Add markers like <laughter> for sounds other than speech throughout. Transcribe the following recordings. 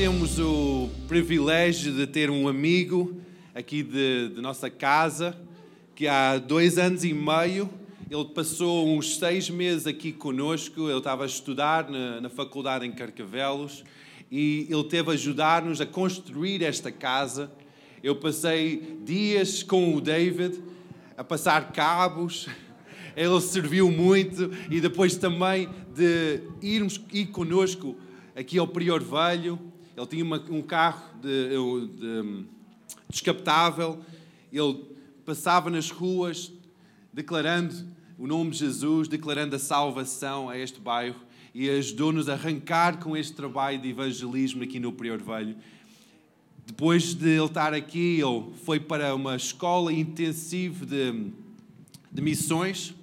temos o privilégio de ter um amigo aqui de, de nossa casa que há dois anos e meio ele passou uns seis meses aqui conosco. Ele estava a estudar na, na faculdade em Carcavelos e ele teve a ajudar-nos a construir esta casa. Eu passei dias com o David a passar cabos. <laughs> Ele serviu muito e depois também de irmos ir conosco aqui ao Prior Velho. Ele tinha uma, um carro de, de, descapotável. Ele passava nas ruas declarando o nome de Jesus, declarando a salvação a este bairro e ajudou-nos a arrancar com este trabalho de evangelismo aqui no Prior Velho. Depois de ele estar aqui, ele foi para uma escola intensiva de, de missões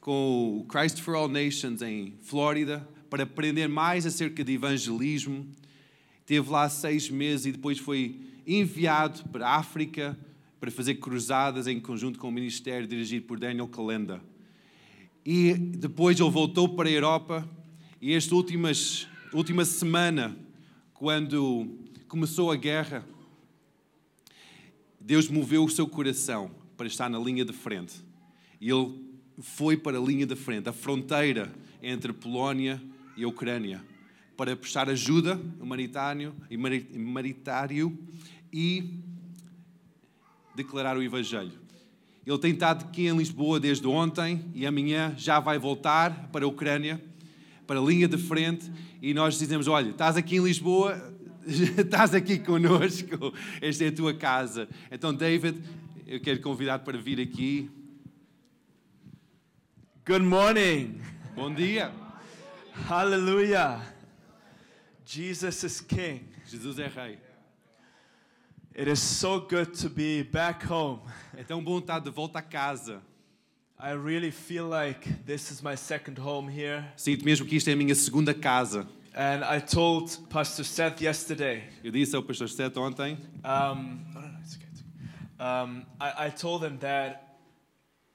com o Christ for All Nations em Flórida para aprender mais acerca de evangelismo. Teve lá seis meses e depois foi enviado para a África para fazer cruzadas em conjunto com o ministério dirigido por Daniel Calenda. E depois ele voltou para a Europa e esta últimas, última semana, quando começou a guerra, Deus moveu o seu coração para estar na linha de frente. E ele foi para a linha de frente, a fronteira entre Polónia e Ucrânia, para prestar ajuda humanitário, humanitário e declarar o Evangelho. Ele tem estado aqui em Lisboa desde ontem e amanhã já vai voltar para a Ucrânia, para a linha de frente, e nós dizemos: Olha, estás aqui em Lisboa, <laughs> estás aqui conosco, esta é a tua casa. Então, David, eu quero convidar para vir aqui. Good morning. Bom dia. Hallelujah. Jesus is King. Jesus é Rei. It is so good to be back home. É tão bom estar de volta a casa. I really feel like this is my second home here. Sinto mesmo que isto é a minha segunda casa. And I told Pastor Seth yesterday. Eu disse ao pastor Seth ontem. Um, oh, no, no, it's okay. Um, I, I told him that,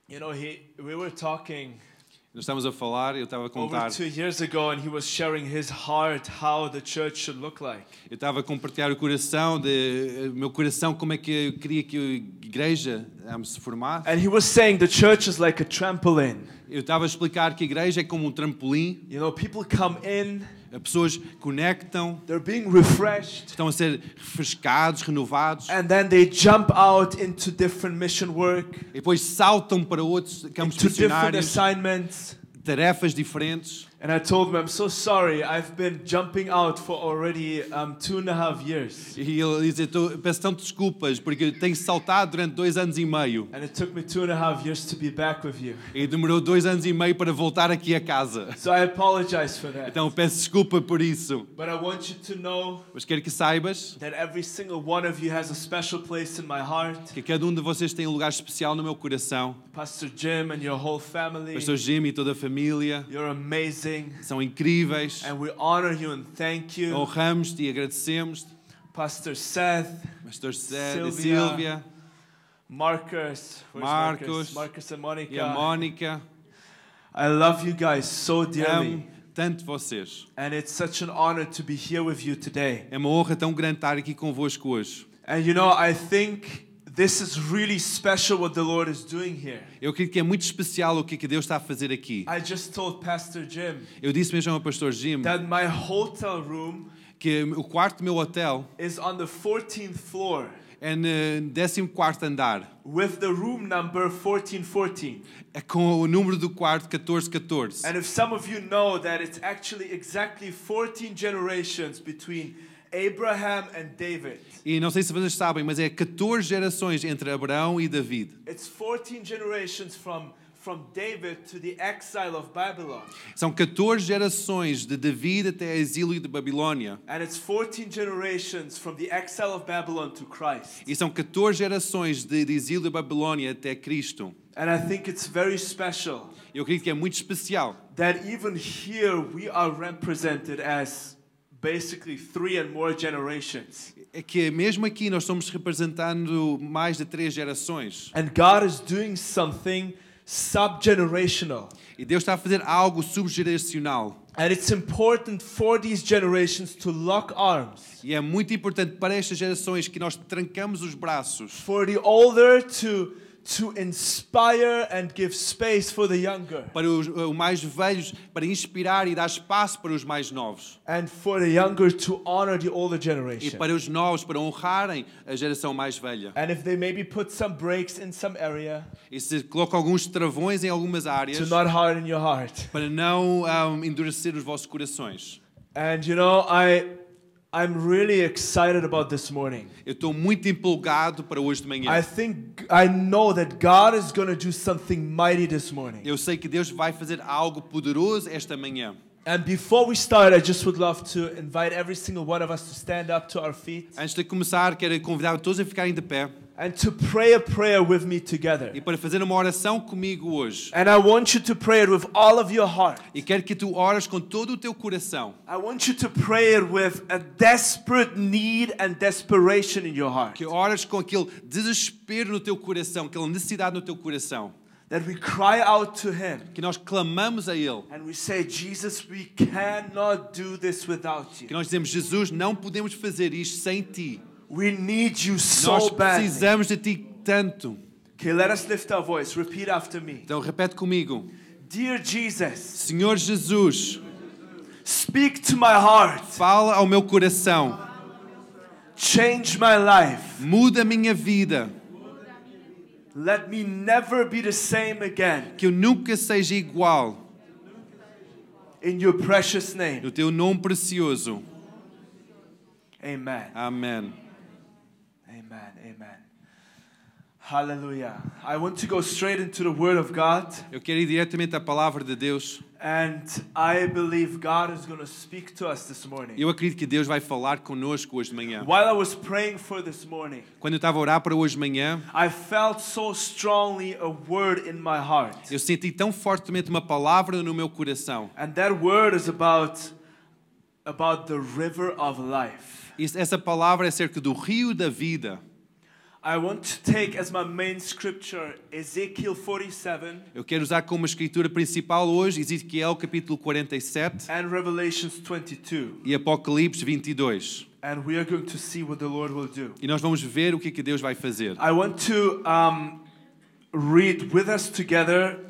you know, he, we were talking nós estamos a falar, eu estava a contar. Over two years ago, and he was sharing his heart how the church should look like. Eu estava a compartilhar o coração de meu coração como é que eu queria que a igreja se formasse. And he was saying the church is like a trampoline. Eu estava a explicar que a igreja é como um trampolim. You know, people come in. As pessoas conectam. They're being refreshed. Estão a ser refrescados, renovados. And then they jump out into different mission work. E depois saltam para outros campos into missionários. Different assignments. Tarefas diferentes. And I told him, I'm so sorry, I've been jumping out for already um, two and a half years. E ele diz, peço tanto desculpas porque tenho saltado durante dois anos e meio. And it took me two and a half years to be back with you. E demorou dois anos e meio para voltar aqui a casa. So I apologize for that. Então peço desculpa por isso. But I want you to know Mas quero que saibas that every single one of you has a special place in my heart. Que cada um de vocês tem um lugar especial no meu coração. Pastor Jim and your whole family. Pastor Jim e toda a família. You're amazing. São incríveis. And we honor you and thank you. Honramos-te e agradecemos. Pastor Seth. Pastor Seth Sylvia. Silvia. Marcus. Marcos. Marcus? Marcus and Monica. E a Mónica. I love you guys so dearly. Amo tanto vocês. And it's such an honor to be here with you today. É uma honra tão grande estar aqui convosco hoje. And you know, I think This is really special what the Lord is doing here. Eu acredito que é muito especial o que Deus está a fazer aqui. I just told Pastor Jim. Eu disse mesmo ao pastor Jim. That my hotel room que o quarto do meu hotel is on the 14th floor. É no 14 andar. With the room number 1414. É com o número do quarto 1414. And if some of you know that it's actually exactly 14 generations between Abraham and David. E não sei se vocês sabem, mas é 14 gerações entre Abraão e David. It's 14 generations from from David to the exile of Babylon. São 14 gerações de David até o exílio de Babilônia. And it's 14 generations from the exile of Babylon to Christ. E são 14 gerações de, de exílio de Babilônia até Cristo. And I think it's very special. Eu acredito que é muito especial. That even here we are represented as basically three and more generations. É que mesmo aqui nós estamos representando mais de três gerações. And God is doing something subgenerational. E Deus está a fazer algo subgeracional. And it's important for these generations to lock arms. E é muito importante para estas gerações que nós trancamos os braços, For the older to to inspire and give space for the younger. para os, os mais velhos, para inspirar e dar espaço para os mais novos. And for the younger to honor the older E generation. para os novos, para honrarem a geração mais velha. And if they maybe put some brakes in some area E se coloca alguns travões em algumas áreas to not harden your heart. para não ahm, endurecer os vossos corações. And you know, I I'm really excited about this morning. Eu estou muito empolgado para hoje de manhã. I think I know that God is going to do something mighty this morning. Eu sei que Deus vai fazer algo poderoso esta manhã. And before we start, I just would love to invite every single one of us to stand up to our feet Antes de começar, quero convidar todos a ficarem de pé and to pray a prayer with me together. e para fazer uma oração comigo hoje. And I want you to pray it with all of your heart. E quero que tu ores com todo o teu coração. I want you to pray it with a desperate need and desperation in your heart. Que ores com aquele desespero no teu coração, aquela necessidade no teu coração. That we cry out to Him Que nós clamamos a Ele. and we say, Jesus, we cannot do this without Que you. nós dizemos, Jesus, não podemos fazer isto sem Ti. We need you Nós so badly. precisamos de Ti tanto. Okay, let us lift our voice. Repeat after me. Então repete comigo. Dear Jesus, Senhor Jesus, speak to my heart. fala ao meu coração. Change my life. Muda a minha vida. Let me never be the same again. Que eu nunca seja igual. In your precious name. No teu nome precioso. Amen. Amém. Amen. Amen. Hallelujah. I want to go straight into the Word of God, Eu quero ir diretamente à palavra de Deus. and I believe God is going to speak to us this morning. Eu acredito que Deus vai falar conosco hoje de manhã. While I was praying for this morning, Quando eu estava a orar para hoje de manhã, I felt so strongly a word in my heart. eu senti tão fortemente uma palavra no meu coração. And that word is about about the river of life. Essa palavra é acerca do rio da vida. I want to take as my main scripture Ezekiel 47 Eu quero usar como escritura principal hoje Ezequiel capítulo 47 and Revelations 22. e Apocalipse 22. And we are going to see what the Lord will do. E nós vamos ver o que é que Deus vai fazer. I want to um, read with us together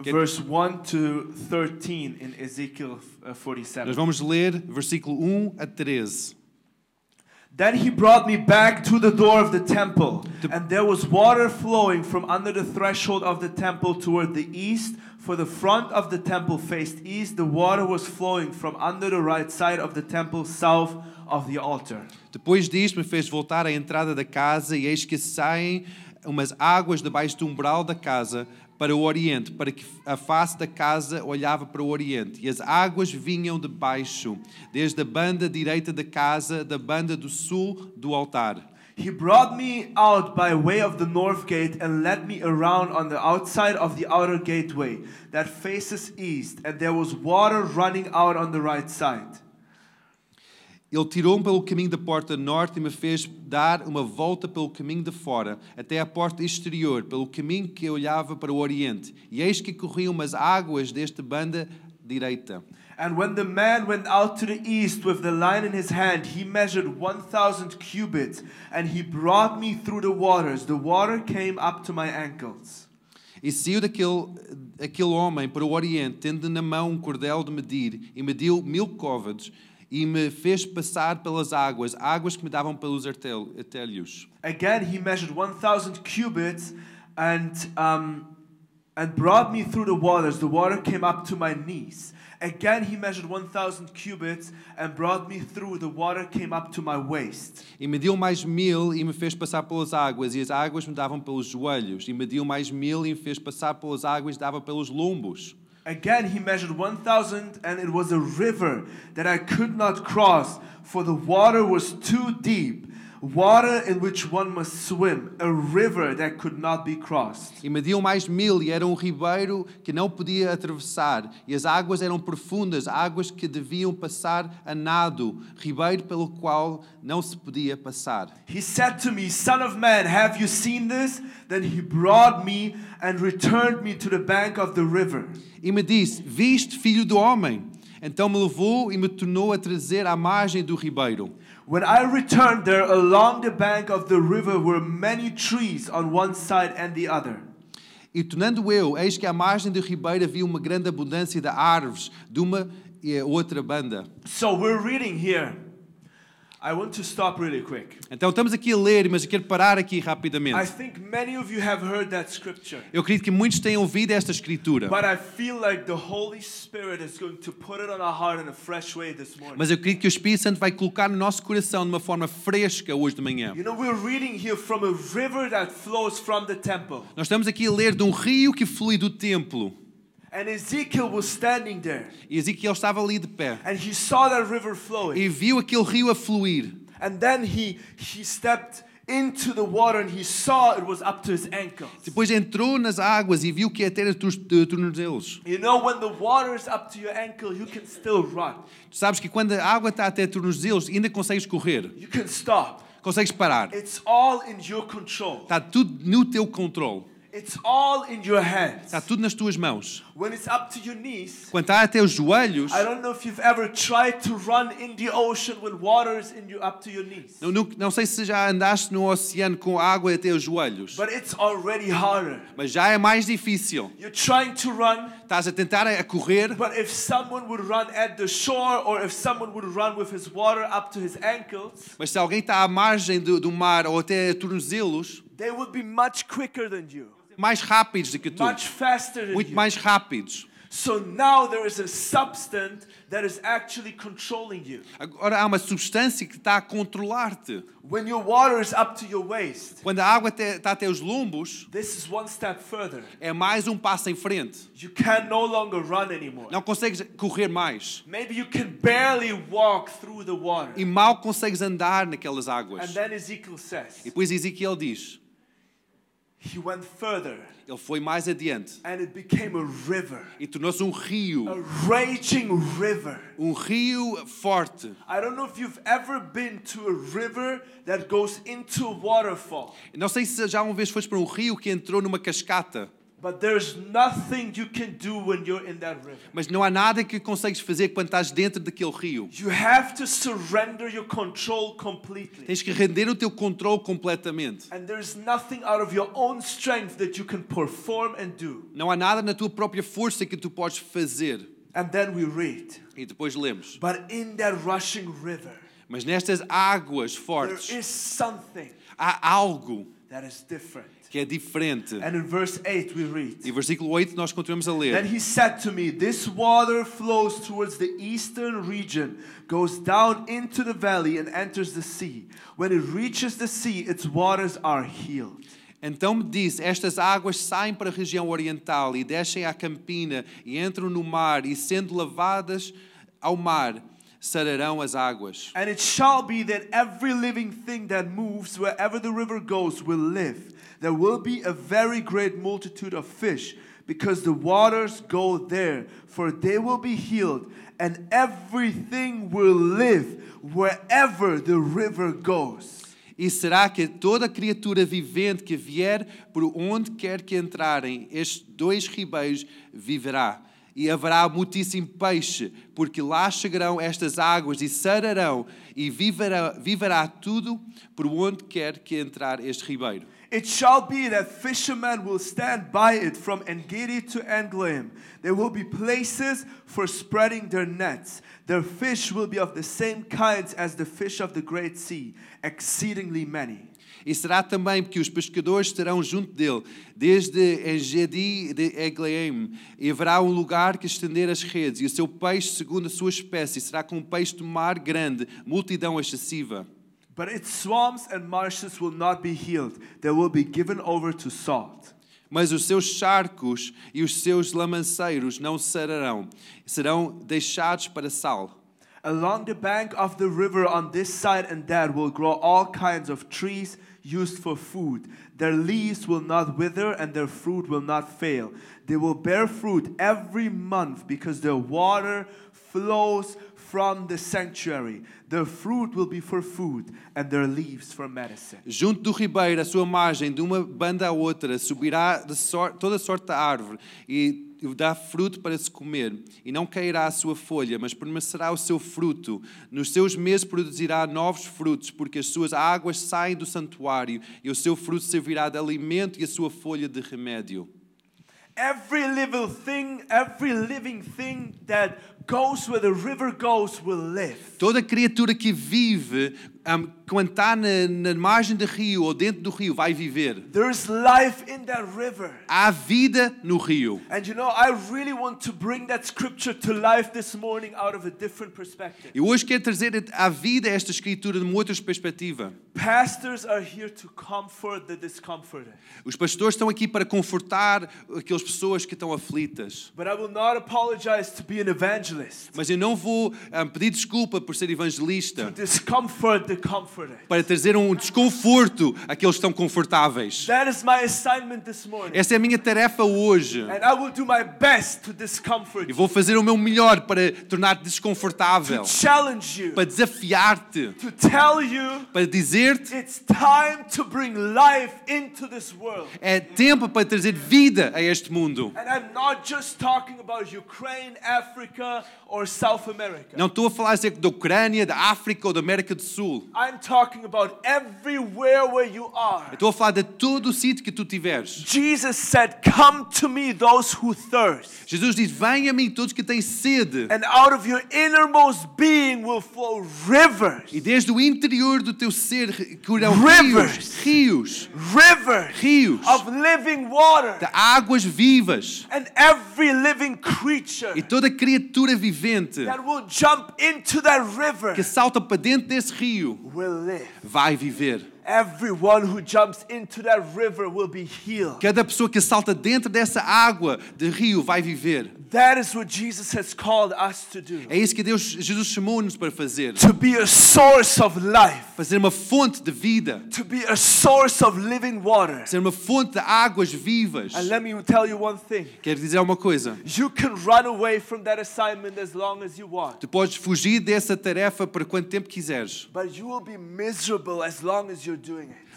Get- verse 1 to 13 in Ezekiel uh, 47. Nós vamos ler versículo 1 a 13. Then he brought me back to the door of the temple, and there was water flowing from under the threshold of the temple toward the east. For the front of the temple faced east, the water was flowing from under the right side of the temple south of the altar. Depois disto me fez voltar à entrada da casa e eis que saem umas águas debaixo do umbral da casa para o oriente, para que a face da casa olhava para o oriente. E as águas vinham de baixo, desde a banda direita da casa, da banda do sul do altar. He brought me out by way of the north gate and led me around on the outside of the outer gateway that faces east, and there was water running out on the right side. Ele tirou-me pelo caminho da porta norte e me fez dar uma volta pelo caminho de fora, até à porta exterior, pelo caminho que olhava para o oriente. E eis que corriam umas águas desta banda direita. And when the man went out to the east with the line in his hand, he measured 1,000 cubits, and he brought me through the waters. The water came up to my ankles. E saiu daquele aquele homem para o oriente, tendo na mão um cordel de medir, e mediu mil côvados, e me fez passar pelas águas, águas que me davam pelos artel- artelhos. Again, he measured 1,000 cubits and, um, and brought me through the waters. The water came up to my knees. Again, he measured 1,000 cubits and brought me through. The water came up to my waist. E mediu mais mil e me fez passar pelas águas, e as águas me davam pelos joelhos. E mediu mais mil e me fez passar pelas águas, e dava pelos lombos. Again, he measured 1,000, and it was a river that I could not cross, for the water was too deep. Water in which one must swim, a river that could not be crossed. E mediu mais mil, e era um ribeiro que não podia atravessar. E as águas eram profundas, águas que deviam passar a nado, ribeiro pelo qual não se podia passar. He said to me, Son of man, have you seen this? Then he brought me and returned me to the bank of the river. E me disse: Viste, filho do homem? Então me levou e me tornou a trazer à margem do ribeiro. When I returned there, along the bank of the river were many trees on one side and the other. E tornando eu, eis que à margem do ribeiro havia uma grande abundância de árvores, de uma e outra banda. So we're reading here. I want to stop really quick. Então estamos aqui a ler, mas eu quero parar aqui I rapidamente. think many of you have heard that scripture. Eu acredito que muitos tenham ouvido esta escritura, But I feel like the Holy Spirit is going to put it on our heart in a fresh way this morning. mas eu acredito que o Espírito Santo vai colocar no nosso coração de uma forma fresca hoje de manhã. You know, we're reading here from a river that flows from the temple. Nós estamos aqui a ler de um rio que flui do templo. And Ezekiel was standing there. E Ezequiel estava ali de pé And he saw that river flowing. e viu aquele rio a fluir. And then he, he stepped into the water and he saw it was up to his ankles. Depois entrou nas águas e viu que até era dos tornozelos. You know, when the water is up to your ankle, you can still run. Tu sabes que quando a água está até tornozelos, ainda consegues correr, You can stop. consegues parar. It's all in your control. Está tudo no teu controle. It's all in your hands. Está tudo nas tuas mãos. When it's up to your knees, Quando está até os joelhos, I don't know if you've ever tried to run in the ocean when water is in you up to your knees. não, não, não sei se já andaste no oceano com água até os joelhos, But it's already harder. mas já é mais difícil. You're trying to run, Estás a tentar a correr, but if someone would run at the shore or if someone would run with his water up to his ankles, mas se alguém está à margem do, do mar ou até a tornozelos, they would be much quicker than you, mais rápidos do que tu, much faster than muito mais rápidos. So now there is a substance that is actually controlling you. Agora há uma substância que está a controlar-te. When your water is up to your waist, Quando a água está até os lombos, this is one step further. é mais um passo em frente. You can no longer run anymore. Não consegues correr mais. Maybe you can barely walk through the water. E mal consegues andar naquelas And águas. then Ezekiel says, E depois Ezequiel diz, he went further ele foi mais adiante. and it became a river, e tornou-se um a rio, raging river. um rio forte. I don't know if you've ever been to a river that goes into a waterfall, Não sei se já uma vez foste para um rio que entrou numa cascata, but there's nothing you can do when you're in that river. mas não há nada que consegues fazer quando estás dentro daquele rio. You have to surrender your control completely. Tens que render o teu controle completamente. And there's nothing out of your own strength that you can perform and do. Não há nada na tua própria força que tu podes fazer. And then we read, E depois lemos. but in that rushing river, Mas nestas águas there fortes is something há algo that is different. Que é diferente. And in verse 8 we read, E versículo 8 nós continuamos a Then he said to me, This water flows towards the eastern region, goes down into the valley, and enters the sea. When it reaches the sea, its waters are healed. Então me disse: Estas águas saem para a região oriental e descem à campina e entram no mar, e sendo lavadas ao mar, sararão as águas. And it shall be that every living thing that moves wherever the river goes will live. There will be a very great multitude of fish, because the waters go there, for they will be healed, and everything will live wherever the river goes. E será que toda criatura vivente que vier por onde quer que entrarem estes dois ribeiros viverá. E haverá muitíssimo peixe, porque lá chegarão estas águas e sararão, e viverá, viverá tudo por onde quer que entrar este ribeiro. It shall be that fishermen will stand by it from Engedi to Englaim. There will be places for spreading their nets. Their fish will be of the same kinds as the fish of the great sea, exceedingly many. E será também que os pescadores estarão junto dele, desde Engedi de Eglaim, e haverá um lugar que estender as redes, e o seu peixe, segundo a sua espécie, será como um peixe do mar grande, multidão excessiva. But its swamps and marshes will not be healed. They will be given over to salt. Mas os seus charcos e os seus lamanceiros não sararão, serão deixados para sal. Along the bank of the river on this side and that will grow all kinds of trees used for food. Their leaves will not wither, and their fruit will not fail. They will bear fruit every month because their water flows from the sanctuary. Their fruit will be for food, and their leaves for medicine. Junto do ribeiro, a sua margem, de uma banda à outra, subirá de sor- toda sorte de árvore e dá fruto para se comer. E não cairá a sua folha, mas permanecerá o seu fruto. Nos seus meses produzirá novos frutos, porque as suas águas saem do santuário, e o seu fruto servirá de alimento e a sua folha de remédio. Every living thing, every living thing that goes where the river goes will live. Toda criatura que vive, ahm, quando está na, na margem do rio ou dentro do rio, vai viver. There's life in that river. Há vida no rio. And you know, I really want to bring that scripture to life this morning out of a different perspective. E hoje quero trazer à vida esta escritura de uma outra perspectiva. Pastors are here to comfort the discomforted. Os pastores estão aqui para confortar aquelas pessoas que estão aflitas. But I will not apologize to be an evangelist, Mas eu não vou ah, pedir desculpa por ser to evangelista, discomfort the comforted. para trazer um desconforto àqueles que estão confortáveis. That is my assignment this morning. Essa é a minha tarefa hoje. And I will do my best to discomfort E vou fazer o meu melhor para tornar-te desconfortável, to challenge you, para desafiar-te, to tell you para dizer-te it's time to bring life into this world. é tempo para trazer vida a este mundo. And I'm not just talking about Ukraine, Africa. Não estou a falar acerca da Ucrânia, da África ou da América do Sul. I'm talking about everywhere where you are. Estou a falar de todo o sítio que tu tiveres. Jesus said, Come to me, those who thirst. Jesus diz: Venha a mim todos que têm sede. And out of your innermost being will flow rivers. E desde o interior do teu ser correrão Rivers. rios, rios, Rivers rios of living water. de águas vivas. And every living creature E toda criatura vivente that will jump into that river que salta para dentro desse rio vai viver. Everyone who jumps into that river will be healed. Cada pessoa que salta dentro dessa água de rio vai viver. That is what Jesus has called us to do. É isso que Deus, Jesus chamou-nos para fazer. To be a source of life, Fazer uma fonte de vida. to be a source of living water. Ser uma fonte de águas vivas. And let me tell you one thing Quero dizer uma coisa. you can run away from that assignment as long as you want, Tu podes fugir dessa tarefa por quanto tempo quiseres. but you will be miserable as long as it.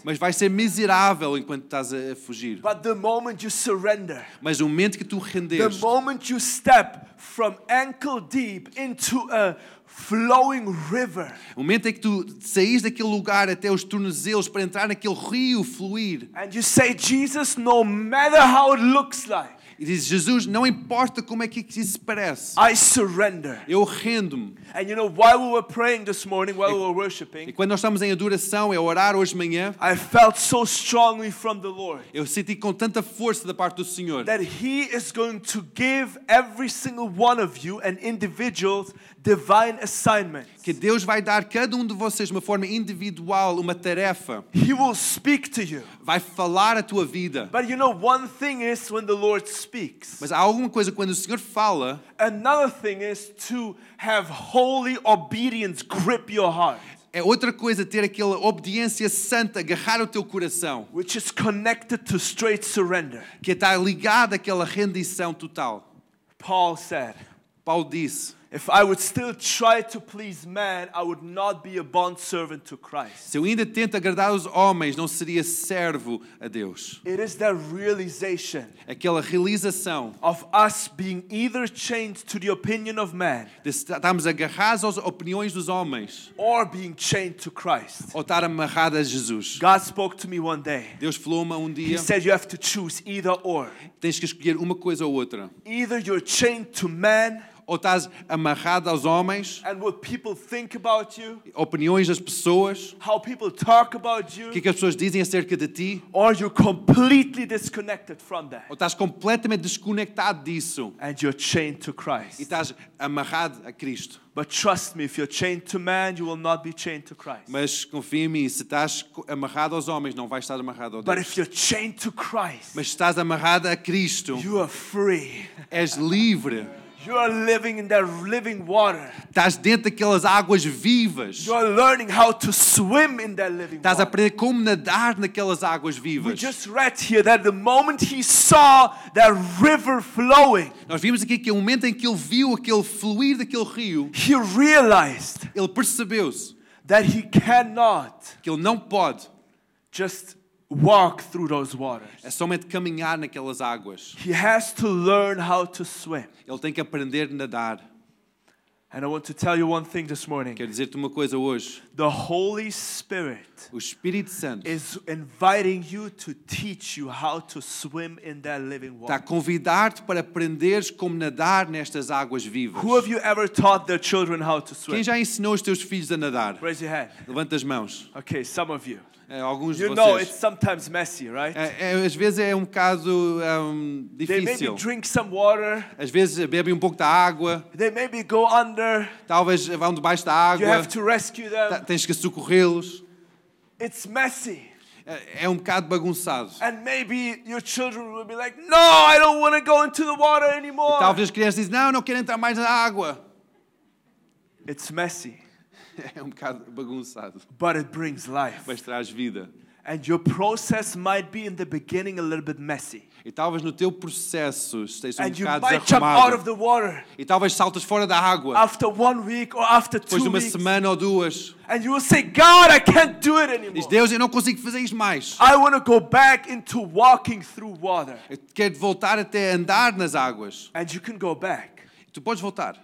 Mas vai ser miserável enquanto estás a fugir. But the moment you surrender, Mas o momento que tu the renderes, moment you step from ankle deep into a flowing river, o momento em que tu saís daquele lugar até os tornozelos para entrar naquele rio fluir and you say, Jesus, no matter how it looks like, e dizes, Jesus, não importa como é que isso se parece, I surrender. eu rendo-me. And you know, while we were praying this morning, while we were E worshiping, quando nós estamos em adoração, é orar hoje de manhã, I felt so strongly from the Lord eu senti com tanta força da parte do Senhor that He is going to give every single one of you an individual's divine assignment. Que Deus vai dar a cada um de vocês de uma forma individual uma tarefa, He will speak to you. vai falar a tua vida. But you know, one thing is when the Lord speaks, Mas há alguma coisa quando o Senhor fala, another thing is to have holy obedience grip your heart, é outra coisa ter aquela obediência santa, agarrar o teu coração, which is connected to straight surrender. que está ligada àquela rendição total. Paul said, Paulo disse: If I would still try to please man, I would not be a bondservant to Christ. Se eu ainda tento agradar os homens, não seria servo a Deus. It is that realization Aquela realização of us being either chained to the opinion of man de estarmos agarrados às opiniões dos homens or being chained to Christ. ou estar amarrados a Jesus. God spoke to me one day. Deus falou-me um dia. He said you have to choose either or. tens que escolher uma coisa ou outra. Either you're chained to man Ou estás amarrado aos homens, and what people think about you, opiniões das pessoas, how people talk about o que, é you, que as pessoas dizem acerca de ti, or you're completely disconnected from that ou estás completamente desconectado disso and you're chained to e Christ. estás amarrado a Cristo. But trust me, if you're chained to man, you will not be chained to Christ. Mas confia em mim, se estás amarrado aos homens, não vais estar amarrado a But Deus. if you're chained to Christ, Mas se estás amarrado a Cristo, you are free. és livre. You are living in that living water. Estás dentro daquelas águas vivas. You are learning how to swim in that living Estás a water. aprender como nadar naquelas águas We vivas. just read here that the moment he saw that river flowing, Nós vimos aqui que o momento em que ele viu aquele fluir daquele rio, he realized ele percebeu-se that he cannot que ele não pode just walk through those waters. é somente caminhar naquelas águas. He has to learn how to swim. Ele tem que aprender a nadar. And I want to tell you one thing this morning. Quero dizer-te uma coisa hoje. The Holy Spirit O Espírito Santo is inviting you to teach you how to swim in that living está a water. convidar-te para aprenderes como nadar nestas águas vivas. Who of you ever taught their children how to swim? Quem já ensinou os teus filhos a nadar? Raise your hand. Levanta as mãos. Okay, some of you. É, alguns de You know it's vocês. sometimes messy, right? É, é, às vezes é um bocado um, They maybe difícil. drink some water. Às vezes bebem um pouco da água, They maybe go under. talvez vão debaixo da You água, have to rescue ta- them. tens que socorrê-los. It's messy. É, é um bocado bagunçado. And maybe your children will be like, No, I don't want to go into the water anymore. Talvez as crianças dizem, não, não quero entrar mais na água. It's messy, <laughs> É um bocado bagunçado, but it brings life. mas traz vida. And your process might be in the beginning a little bit messy. E talvez no teu processo esteja um And you bocado might jump out of desarrumado. the water E talvez saltas fora da água after one week or after depois de two uma weeks. semana ou duas. And you will say, God, I can't do it Diz, anymore. Deus, eu não consigo fazer isto mais. I want to go back into walking through water. Eu quero voltar até andar nas águas. And you can go back. Tu podes voltar,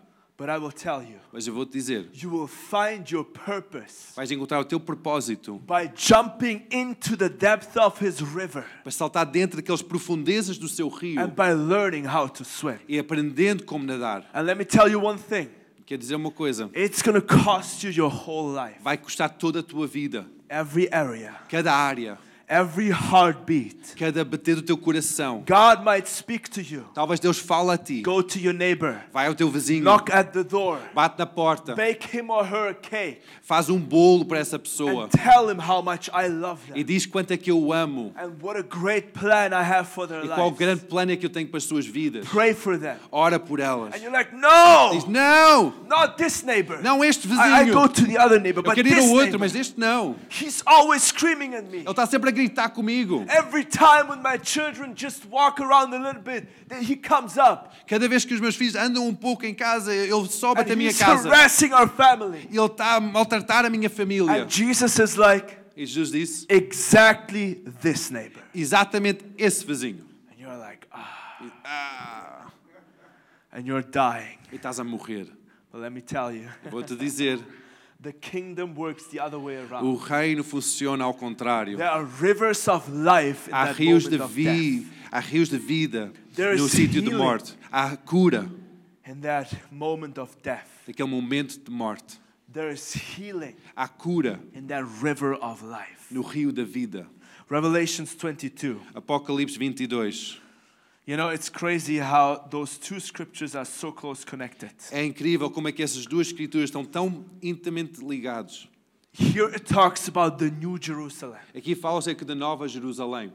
But I will tell you, mas eu vou-te dizer, you will find your purpose vais encontrar o teu propósito by jumping into the depth of His river para saltar dentro daquelas profundezas do seu rio and by learning how to swim. e aprendendo como nadar. And let me tell you one thing. Quer dizer uma coisa, it's going to cost you your whole life, vai custar toda a tua vida, every area, cada área, every heartbeat. cada bater do teu coração. God might speak to you. Talvez Deus fale a ti, Go to your neighbor, vai ao teu vizinho, knock at the door, bate na porta, bake him or her a cake, faz um bolo para essa pessoa and tell him how much I love e them diz quanto é que eu amo and what a great plan I have for their e qual lives. grande plano é que eu tenho para as suas vidas. Pray for them. Ora por elas. And you're like, no, Diz, não, not this neighbor. não este I, I vizinho. go to the other neighbor, Eu but quero ir ao outro, neighbor, mas este não. he's always screaming at me. Ele está sempre a gritar comigo. Every time when my children just walk around a little bit, then he comes up Cada vez que os meus filhos andam um pouco em casa, ele sobe até a minha he's casa. harassing our family. Ele está a maltratar a minha família. And Jesus is like, E Jesus disse, exactly this neighbor. exatamente esse vizinho. And you're like, ah, Ah, and you're dying. e estás a morrer. But let me tell you, Vou-te dizer, <laughs> the kingdom works the other way o around. reino funciona ao contrário. There are rivers of life in Há that rios de moment of vida, death. há rios de vida There no is sítio de morte. Há cura In that moment of death, naquele momento de morte. there is healing Há cura in that river of life. no rio da vida. Revelations 22. Apocalipse 22. You know, it's crazy how those two scriptures are so close connected. É incrível como é que essas duas escrituras estão tão intimamente ligadas. Here it talks about the New Jerusalem. Aqui fala acerca da Nova Jerusalém.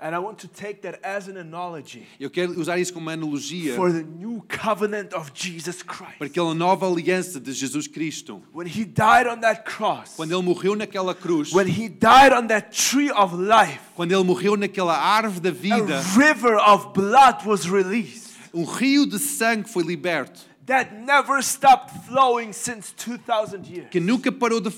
And I want to take that as an analogy Eu quero usar isso como uma analogia for the new covenant of Jesus Christ. para aquela nova aliança de Jesus Cristo. When he died on that cross, Quando ele morreu naquela cruz, when he died on that tree of life, quando ele morreu naquela árvore da vida, a river of blood was released um rio de sangue foi liberto, that never stopped flowing since 2000 years. que nunca parou de,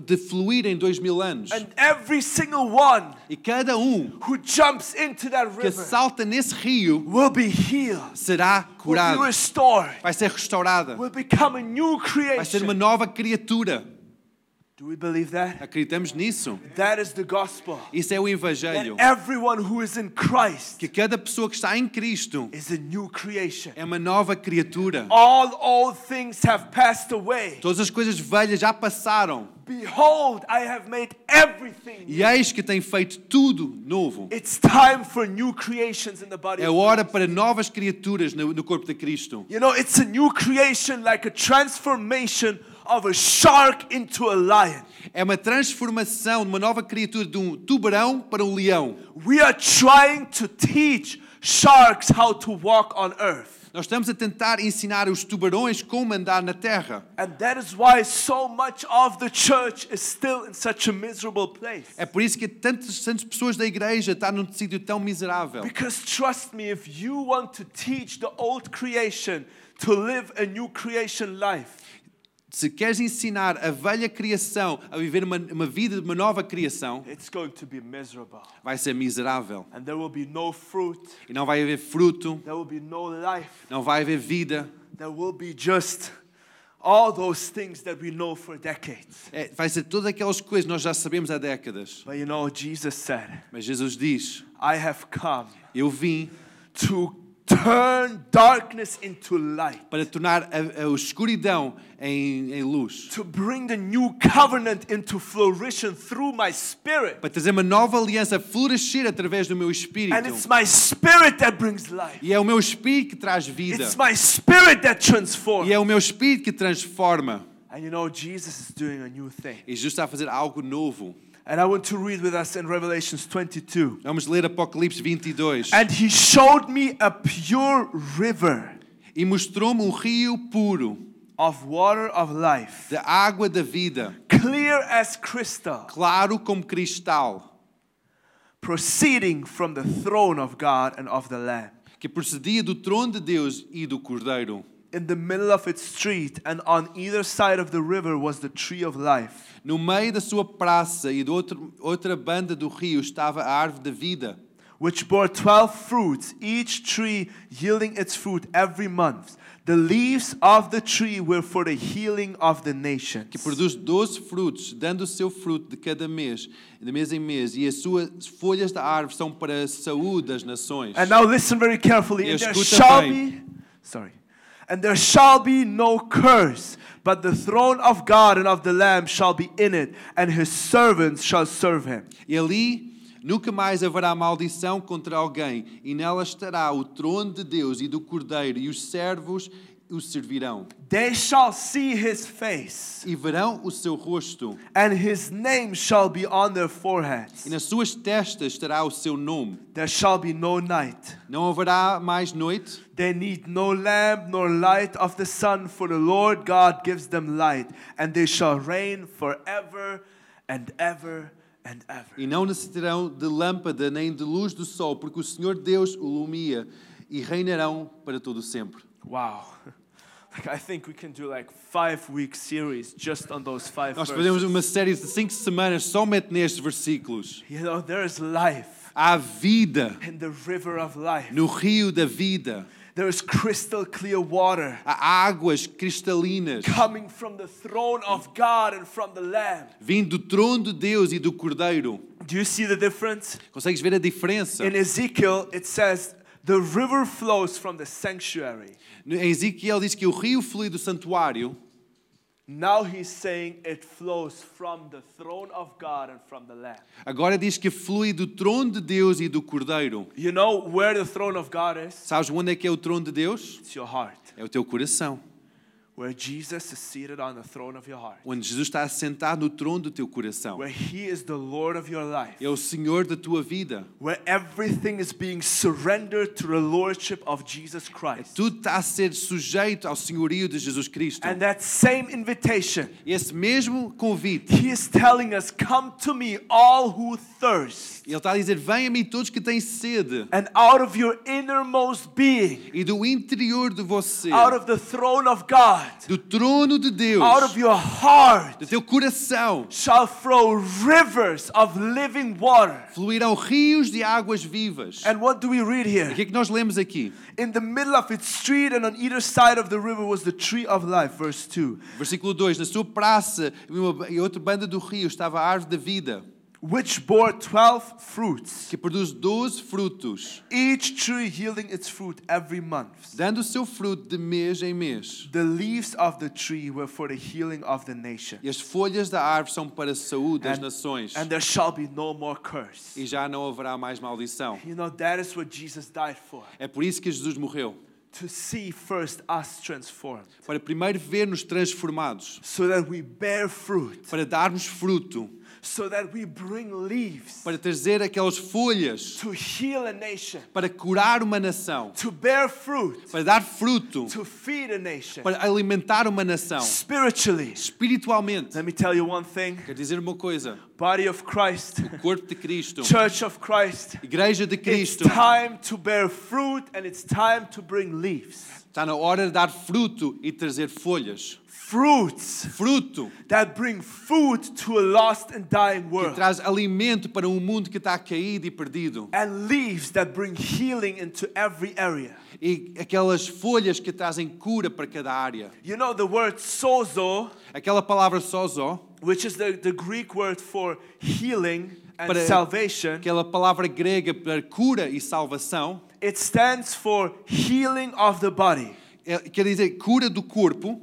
de fluir em dois mil anos. And every single one E cada um who jumps into that que river salta nesse rio will be healed, será will be restored, vai ser restaurada, will become a new vai ser uma creation. nova criatura. Do we believe that? Acreditamos nisso? That is the gospel. Isso é o That Evangelho. everyone who is in Christ Que cada pessoa que está em Cristo is a new creation. é uma nova criatura. All old things have passed away. Todas as coisas velhas já passaram. Behold, I have made everything. E eis que tem feito tudo novo. It's time for new creations in the body É hora para novas criaturas no, no corpo de Cristo. You know, it's a new creation like a transformation of a shark into a lion. É uma transformação de uma nova criatura de um tubarão para um leão. We are trying to teach sharks how to walk on earth. Nós estamos a tentar ensinar os tubarões como andar na terra. And that is why so much of the church is still in such a miserable place. É por isso que tantas, tantas pessoas da igreja estão num sítio tão miserável. Because trust me, if you want to teach the old creation to live a new creation life, Se queres ensinar a velha criação a viver uma, uma vida de uma nova criação, it's going to be miserable. vai ser miserável. And there will be no fruit, E não vai haver fruto, there will be no life, não vai haver vida. there will be just all those things that we know for decades. É, vai ser todas aquelas coisas que nós já sabemos há décadas. But you know, Jesus said, Mas Jesus diz: I have come Eu vim to turn darkness into light. para tornar a, a escuridão em, em luz. to bring the new covenant into flourishing through my spirit. Para trazer uma nova aliança florescer através do meu And espírito. it's my spirit that brings life. E é o meu espírito que traz vida. It's my spirit that transforms. E é o meu espírito que transforma. And you know, Jesus is doing a new thing. E Jesus está a fazer algo novo. And I want to read with us in Revelations 22. Vamos ler Apocalipse 22. And he showed me a pure river E mostrou-me um rio puro, of water of life, da água da vida, clear as crystal, claro como cristal, proceeding from the throne of God and of the Lamb. que procedia do trono de Deus e do Cordeiro. In the middle of its street and on either side of the river was the tree of life. No meio da sua praça e de outro, outra banda do rio estava a árvore da vida, which bore twelve fruits, each tree yielding its fruit every month. The leaves of the tree were for the healing of the nations. que produz doze frutos, dando o seu fruto de cada mês, de mês em mês, e as suas folhas da árvore são para a saúde das nações. And now listen very carefully. E And there escuta bem. be, sorry, and there shall be no curse, but the throne of God and of the Lamb shall be in it, and his servants shall serve him. E ali nunca mais haverá maldição contra alguém, e nela estará o trono de Deus e do Cordeiro, e os servos o servirão. They shall see his face, E verão o seu rosto, and his name shall be on their foreheads. e nas suas testas estará o seu nome. There shall be no night. Não haverá mais noite, They need no lamp nor light of the sun, for the Lord God gives them light, and they shall reign forever and ever and ever. e não necessitarão de lâmpada nem de luz do sol, porque o Senhor Deus o ilumia, e reinarão para todo sempre. Wow. <laughs> Like I think we can do like five week series just on those five Nós fazemos uma série de cinco semanas somente nestes versículos. You know, there is life Há vida in the river of life. no rio da vida. There is crystal clear water Há águas cristalinas coming from the throne of God and from the Lamb. vindo do trono de Deus e do Cordeiro. Do you see the difference? Consegues ver a diferença? In Ezekiel, it says, the river flows from the sanctuary. Em Ezequiel diz que o rio flui do santuário. Now he's saying it flows from the throne of God and from the Lamb. Agora diz que flui do trono de Deus e do Cordeiro. You know where the throne of God is? Sabes onde é que é o trono de Deus? It's your heart. É o teu coração. Where Jesus is seated on the throne of your heart. Onde Jesus está assentado no trono do teu coração. Where he is the Lord of your life. É o Senhor da tua vida. Where everything is being surrendered to the lordship of Jesus Christ. Tudo está a ser sujeito ao senhorio de Jesus Cristo. And that same invitation, Esse mesmo convite, he is telling us, Come to me, all who thirst. ele está a dizer: Venha a mim todos que têm sede. And out of your innermost being, E do interior de você, out of the throne of God, do trono de Deus, out of your heart, do teu coração, shall flow rivers of living water. fluirão rios de águas vivas. And what do we read O here? que é que nós lemos aqui? In the middle of its street and on either side of the river was the tree of life. Verse 2. Versículo 2: Na sua praça e outra banda do rio estava a árvore da vida, Which bore twelve fruits, que produz doze frutos, each tree yielding its fruit every month. dando seu fruto de mês em mês. The leaves of the tree were for the healing of the nation. E as folhas da árvore são para a saúde das nações. and there shall be no more curse. E já não haverá mais maldição. You know, that is what Jesus died for. É por isso que Jesus morreu. To see first us transformed, Para primeiro ver-nos transformados. so that we bear fruit, Para darmos fruto. So that we bring leaves para trazer aquelas folhas, to heal a nation, para curar uma nação, to bear fruit, para dar fruto, to feed a nation para alimentar uma nação. spiritually. Espiritualmente, Let me tell you one thing quero dizer uma coisa: body of Christ, o corpo de Cristo, church of Christ. igreja de It's time to bear fruit and it's time to bring leaves. Está na hora de dar fruto e trazer folhas. Fruits Fruto that bring food to a lost and dying que world. traz alimento para um mundo que está caído e perdido. And leaves that bring healing into every area. E aquelas folhas que trazem cura para cada área. You know, the word sozo, Aquela palavra sozó, which is the, the Greek word for healing and salvation, aquela palavra grega para cura e salvação, it stands for healing of the body. é- quer dizer cura do corpo,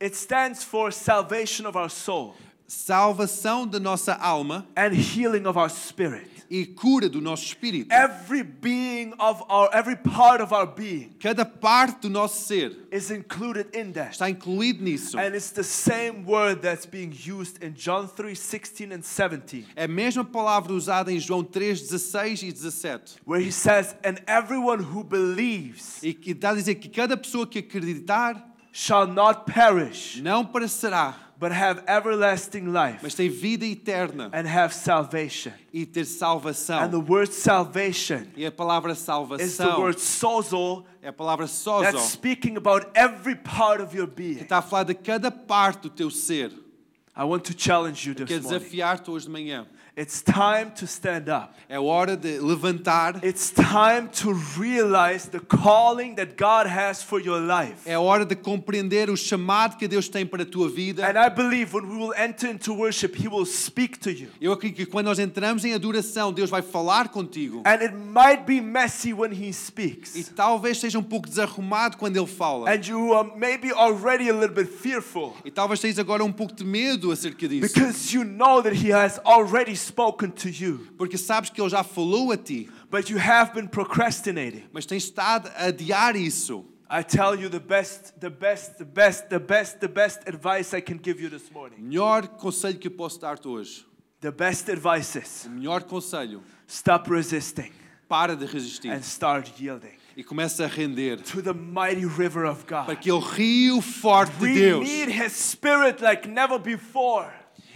It stands for salvation of our soul salvação da nossa alma and healing of our spirit. E cura do nosso espírito. Every being of our, every part of our being Cada parte do nosso ser is included in that. está incluído nisso. And it's the same word that's being used in John 3 16 and 17, É a mesma palavra usada em João 3, 16 e 17. where he says, And everyone who believes E que está a dizer que cada pessoa que acreditar shall not perish, não perecerá, but have everlasting life mas tem vida eterna and have salvation. e ter salvação. And the word salvation E a palavra salvação, is the word sozo é a palavra sozo, that's speaking about every part of your being. que está a falar de cada parte do teu ser. I want to challenge you this morning. desafiar-te hoje de manhã. It's time to stand up. É hora de levantar, It's time to realize the calling that God has for your life. é hora de compreender o chamado que Deus tem para a tua vida. And I believe when we will enter into worship, He will speak to you. Eu acredito que quando nós entramos em adoração, Deus vai falar contigo. And it might be messy when He speaks. E talvez seja um pouco desarrumado quando Ele fala. And you are maybe already a little bit fearful E talvez tenhas agora um pouco de medo acerca disso. because you know that He has already spoken to you, Porque sabes que Ele já falou a ti, but you have been procrastinating. mas tens estado a adiar isso. I tell you the best, the best, the best, the best, the best advice I can give you this morning. Melhor conselho que posso dar-te hoje. The best advice is O melhor conselho. stop resisting Para de resistir and start yielding e começa a render to the mighty river of para God. aquele rio forte de We Deus. need His Spirit like never before.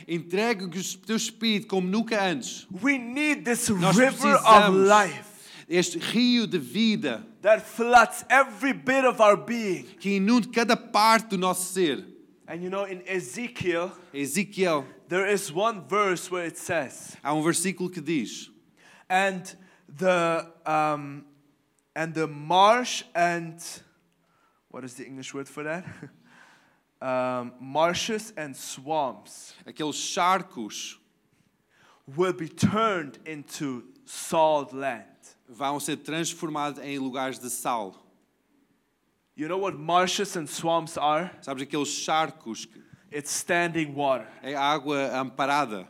Entrega o teu espírito como nunca antes. We need this Nós river of life este rio de vida that floods every bit of our being. que inunde cada parte do nosso ser. And you know, in Ezekiel, Ezequiel, there is one verse where it says, há um versículo que diz: and the um, and the marsh and what is the English word for that? <laughs> um, marshes and swamps aqueles charcos will be turned into salt land. vão ser transformados em lugares de sal. You know what marshes and swamps are? Sabes aqueles charcos? que- It's standing water. É água amparada.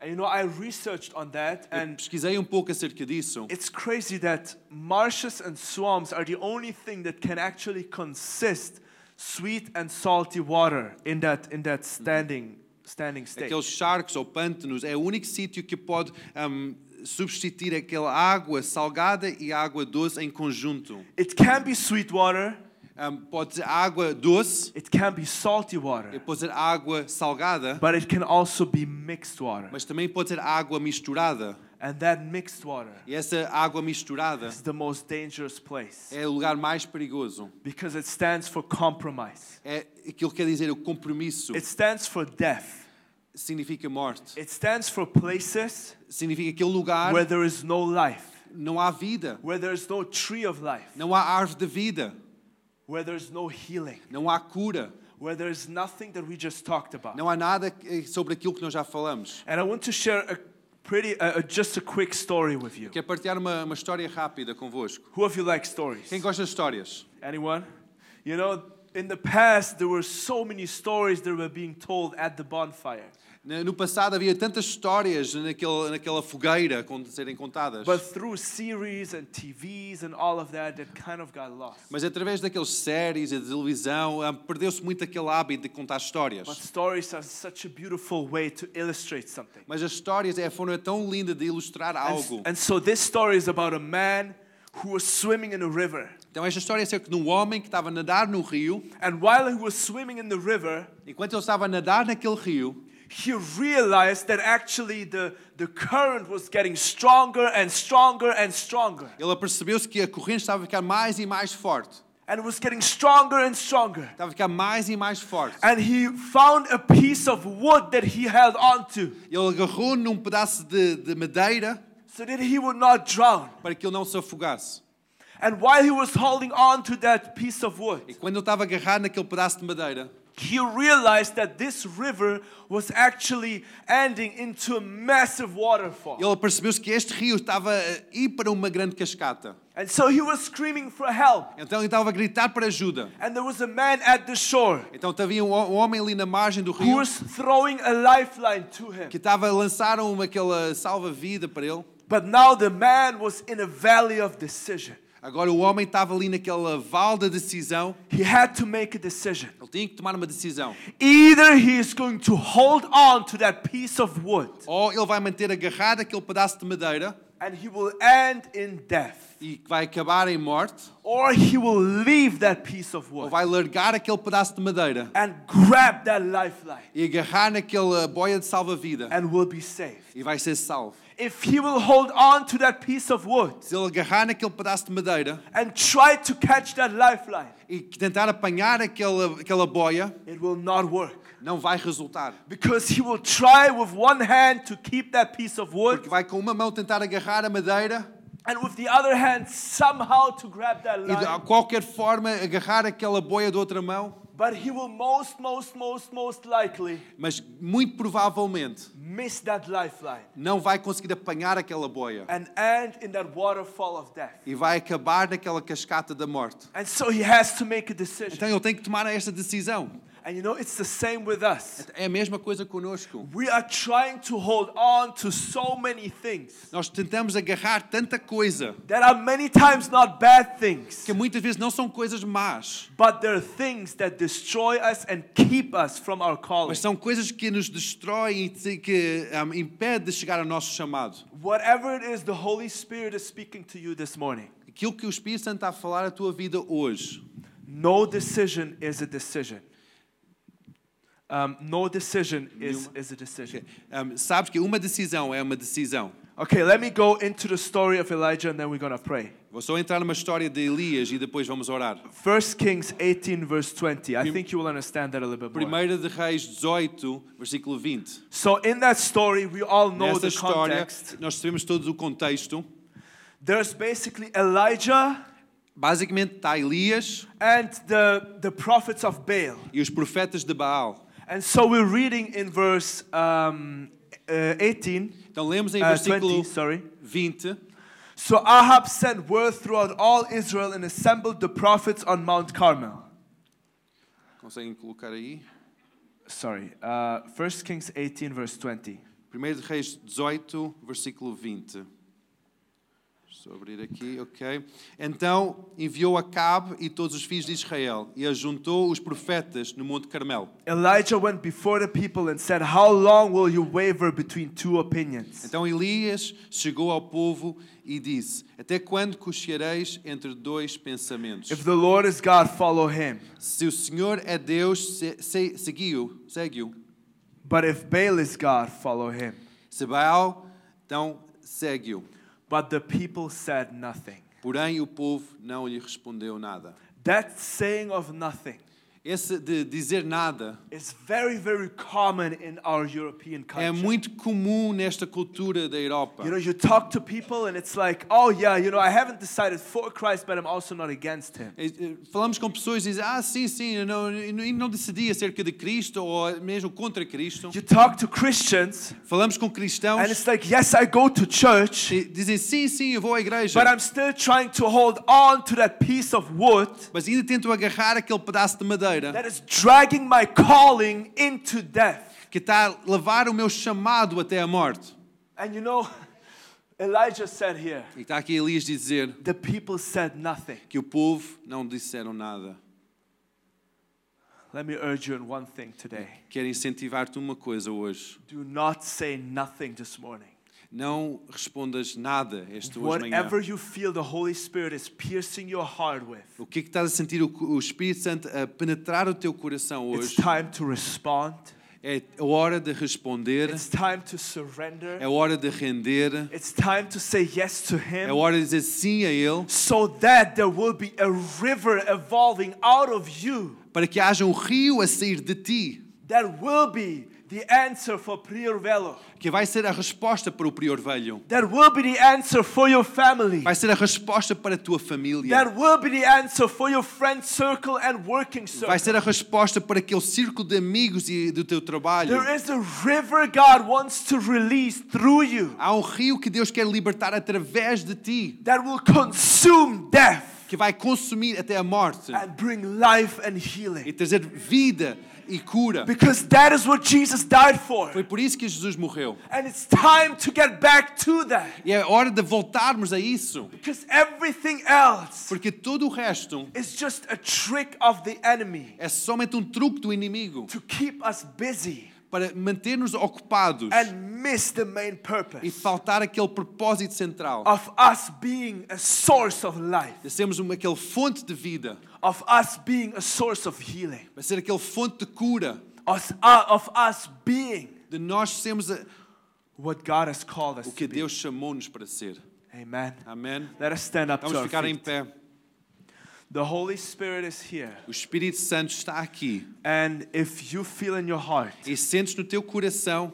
And you know, I researched on that, Eu and pesquisei um pouco acerca disso. it's crazy that marshes and swamps are the only thing that can actually consist sweet and salty water in that in that mm-hmm. standing standing state. Aqueles charcos ou pântanos é o único sítio que pode ahm, substituir aquela água salgada e água doce em conjunto. It can be sweet water, Ahm, pode ser água doce, it can be salty e water, pode ser água salgada, but it can also be mixed water. mas também pode ser água misturada. And that mixed water essa água misturada is the most dangerous place é o lugar mais perigoso. because it stands for compromise. É aquilo que quer dizer o compromisso. It stands for death. Significa morte. It stands for places Significa aquele lugar where there is no life, não há vida, where there is no tree of life, não há árvore de vida, where there is no healing, não há cura, where there is nothing that we just talked about. não há nada eh, sobre aquilo que nós já falamos. And I want to share a pretty, uh, uh, just a quick story with you. Quero partilhar uma, uma história rápida convosco. Who of you like stories? Quem gosta de histórias? Anyone? You know, In the past, there were so many stories that were being told at the bonfire. Ne- No passado havia tantas histórias naquele, naquela fogueira de serem contadas. But through series and TVs and all of that, that kind of got lost. Mas através daqueles séries e da televisão, ah, perdeu-se muito aquele hábito de contar histórias. But stories are such a beautiful way to illustrate something. Mas as histórias é a forma tão linda de ilustrar And, algo. and so this story is about a man who was swimming in a river. Então esta história é acerca de um homem que estava a nadar no rio. And while he was swimming in the river, Enquanto ele estava a nadar naquele rio, he realized that actually the, the current was getting stronger and stronger and stronger. ele apercebeu-se que a corrente estava a ficar mais e mais forte. And it was getting stronger and stronger. Estava a ficar mais e mais forte. And he found a piece of wood that he held onto Ele agarrou num pedaço de, de madeira so that he would not drown. para que ele não se afogasse. And while he was holding on to that piece of wood, E quando ele estava agarrado naquele pedaço de madeira, he realized that this river was actually ending into a massive waterfall. ele percebeu-se que este rio estava a ir para uma grande cascata. And so he was screaming for help. Então ele estava a gritar por ajuda. And there was a man at the shore Então havia um um homem ali na margem do who was throwing a lifeline to him. que estava a lançar uma, aquela salva-vida para ele. But now the man was in a valley of decision. Agora o homem estava ali naquela val da decisão. He had to make a decision. Ele tinha que tomar uma decisão. Either he is going to hold on to that piece of wood Ou ele vai manter agarrado aquele pedaço de madeira and he will end in death, e vai acabar em morte, or he will leave that piece of ou wood vai largar aquele pedaço de madeira and grab that lifeline e agarrar naquela boia de salva-vida and will be saved. e vai ser salvo. If he will hold on to that piece of wood Se agarrar naquele pedaço de madeira and try to catch that lifeline, e tentar apanhar aquela, aquela boia, it will not work. não vai resultar. Because he will try with one hand to keep that piece of wood Porque vai com uma mão tentar agarrar a madeira and with the other hand somehow to grab that e de qualquer forma agarrar aquela boia de outra mão, But he will most, most, most, most likely mas muito provavelmente miss that lifeline não vai conseguir apanhar aquela boia and end in that waterfall of death. e vai acabar naquela cascata da morte. And so he has to make a decision. Então ele tem que tomar esta decisão. And you know, it's the same with us. É a mesma coisa conosco. We are trying to hold on to so many things Nós tentamos agarrar tanta coisa that are many times not bad things, que muitas vezes não são coisas más, but they're things that destroy us and keep us from our calling. mas são coisas que nos destroem e que um, impedem de chegar ao nosso chamado. Whatever it is the Holy Spirit is speaking to you this morning, Aquilo que o Espírito Santo está a falar à tua vida hoje. no decision is a decision. Um, no decision is, is a decision. Um, sabes que uma decisão é uma decisão. Okay, let me go into the story of Elijah and then we're going to pray. Vou só entrar numa história de Elias e depois vamos orar. 1 Kings 18, verse 20. I think you will understand that a little bit more. Primeira de Reis 18, versículo 20. So, in that story, we all know Nessa the história, context. nós sabemos todos o contexto. There's basically Elijah Basicamente está Elias and the, the prophets of Baal. e os profetas de Baal. And so, we're reading in verse um, uh, 18, Então lemos em uh, versículo 20, sorry. 20. So Ahab sent word throughout all Israel and assembled the prophets on Mount Carmel. Conseguem colocar aí? Sorry, uh, 1 Kings 18, verse 20. 1 Reis 18, versículo 20. Deixa eu abrir aqui, ok. Então enviou Acabe e todos os filhos de Israel e ajuntou os profetas no Monte Carmelo. Elijah went before the people and said, How long will you waver between two opinions? Então Elias chegou ao povo e disse: Até quando cocheareis entre dois pensamentos? If the Lord is God, follow him. Se o Senhor é Deus, se, se, seguiu, segue-o. But if Baal is God, follow him. Se Baal, então segue-o. But the people said nothing. Porém o povo não lhe respondeu nada. That saying of nothing Esse de dizer nada is very, very common in our European é culture. muito comum nesta cultura da Europa. You know, you talk to people and it's like, oh yeah, you know, I haven't decided for Christ, but I'm also not against him. Falamos com pessoas e dizem, ah, sim, sim, eu não, eu não- decidi acerca de Cristo ou mesmo contra Cristo. You talk to Christians Falamos com cristãos. and it's like, yes, I go to church, e dizem, sim, sim, eu vou à igreja. but I'm still trying to hold on to that piece of wood Mas ainda tentam agarrar aquele pedaço de madeira verdadeira that is dragging my calling into death. que está a levar o meu chamado até a morte. And you know, <laughs> Elijah said here, E está aqui Elias dizer the people said nothing. que o povo não disseram nada. Let me urge you in one thing today. Quero incentivar-te uma coisa hoje. Do not say nothing this morning. Não respondas nada este hoje manhã. Whatever you feel the Holy Spirit is piercing your heart with, O que é que estás a sentir o Espírito Santo a penetrar o teu coração it's hoje? time to respond. É a hora de responder, It's time to surrender. é a hora de render, It's time to say yes to é a Him hora de dizer sim a Ele, so that there will be a river evolving out of you para que haja um rio a sair de ti, that will be the answer for Prior Velo. que vai ser a resposta para o prior velho, That will be the answer for your family. vai ser a resposta para a tua família, That will be the answer for your friend circle and working circle. vai ser a resposta para aquele círculo de amigos e do teu trabalho. There is a river God wants to release through you Há um rio que Deus quer libertar através de ti, that will consume death que vai consumir até a morte and bring life and e trazer vida e cura. Because that is what Jesus died for. Foi por isso que Jesus morreu. And it's time to get back to that. E é hora de voltarmos a isso, Because everything else porque todo o resto is just a trick of the enemy é somente um truque do inimigo to keep us busy para manter-nos ocupados and miss the main e purpose faltar aquele propósito central of us being a source of life, de sermos uma, aquele fonte de vida, of us being a source of healing, de ser aquele fonte de cura, us, uh, of us being de nós sermos a- what God has called us o que to. Deus chamou-nos para ser. Amen. Amém? Let us stand up to Vamos our ficar em feet. pé. The Holy Spirit is here. O Espírito Santo está aqui And if you feel in your heart e sentes no teu coração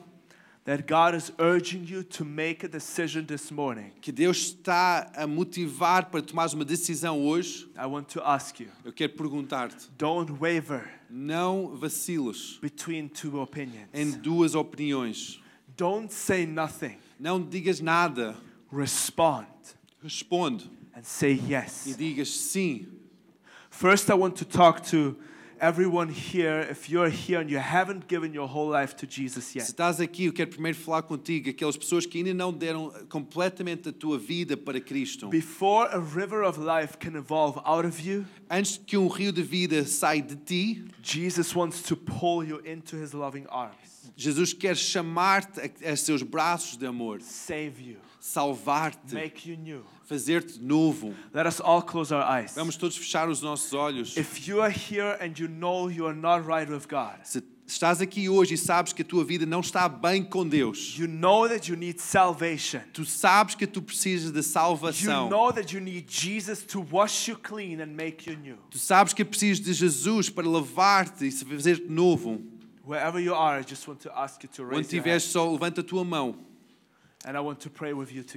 that God is urging you to make a decision this morning, que Deus está a motivar para tomares uma decisão hoje, I want to ask you eu quero perguntar-te: don't waver não vaciles between two opinions. em duas opiniões. Don't say nothing. Não digas nada, Respond responde and say yes. e digas sim. First, I want to talk to everyone here. If you're here and you haven't given your whole life to Jesus Se yet, estás aqui, eu quero primeiro falar contigo, aquelas pessoas que ainda não deram completamente a tua vida para Cristo. before a river of life can evolve out of you, Antes que um rio de vida saia de ti, Jesus wants to pull you into his loving arms, Jesus quer chamar-te a, a seus braços de amor, save you, salvar-te, make you new. Fazer-te novo. Let us all close our eyes. Vamos todos fechar os nossos olhos. If you are here and you know you are not right with God, Se estás aqui hoje e sabes que a tua vida não está bem com Deus, you know that you need salvation. tu sabes que tu precisas de You salvação, know that you need Jesus to wash you clean and make you new. tu sabes que precisas de Jesus para lavar-te e fazer-te novo. Wherever you are, I just want to ask you to Quando raise estiveres hand. só, levanta a tua mão.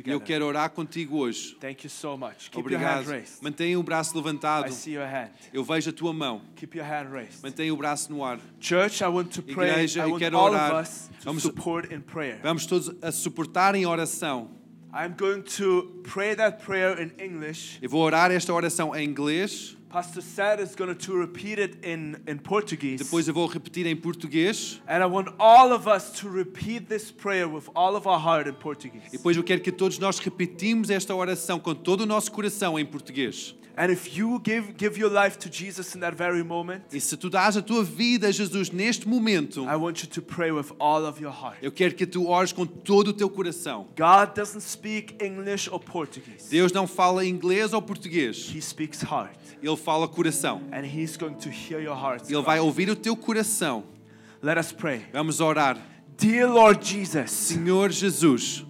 E eu quero orar contigo hoje. Thank you so much. Keep your hand Obrigado. raised. Mantenha o braço levantado. I see your hand. Eu vejo a tua mão. Keep your hand raised. Mantenha o braço no ar. Church, I want to pray. Igreja, I eu quero all orar. of us to Vamos- support in prayer. Vamos todos a suportar em oração. I'm going to pray that prayer in English. Eu vou orar esta oração em inglês. Pastor Sad is going to repeat it in, in Portuguese. Depois eu vou repetir em português. And I want all of us to repeat this prayer with all of our heart in Portuguese. E depois eu quero que todos nós repetimos esta oração com todo o nosso coração em português. And if you give, give your life to Jesus in that very moment, E se tu dás a tua vida a Jesus neste momento, I want you to pray with all of your heart. eu quero que tu ores com todo o teu coração. God doesn't speak English or Portuguese. Deus não fala inglês ou português. He speaks heart. Ele fala coração. And He's going to hear your heart. Ele vai ouvir o teu coração. Let us pray. Vamos orar. Dear Lord Jesus, Senhor Jesus,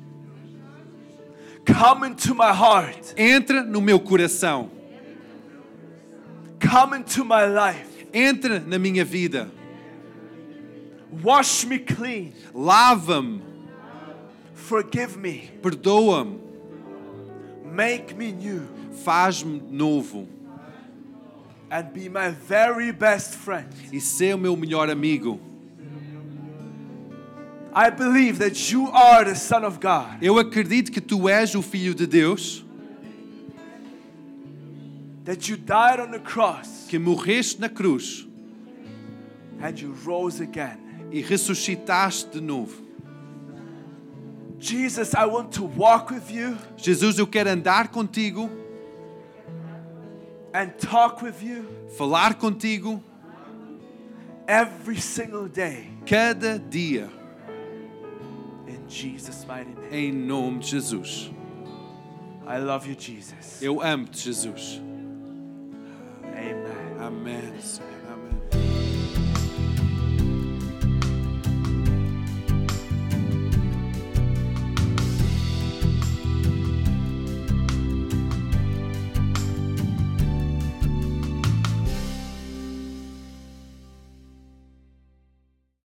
come into my heart. entra no meu coração. Come into my life. Entra na minha vida. Wash me clean. Lava-me. Forgive me. Perdoa-me. Make me new. Faz-me novo. And be my very best friend. E ser o meu melhor amigo. I believe that you are the Son of God. Eu acredito que tu és o Filho de Deus, That you died on the cross que morreste na cruz and you rose again. e ressuscitaste de novo. Jesus, I want to walk with you Jesus, eu quero andar contigo, and talk with you falar contigo every single day. cada dia, In Jesus' mighty name. em nome de Jesus. I love you, Jesus. Eu amo-te, Jesus. Amen. Amém. Senhor.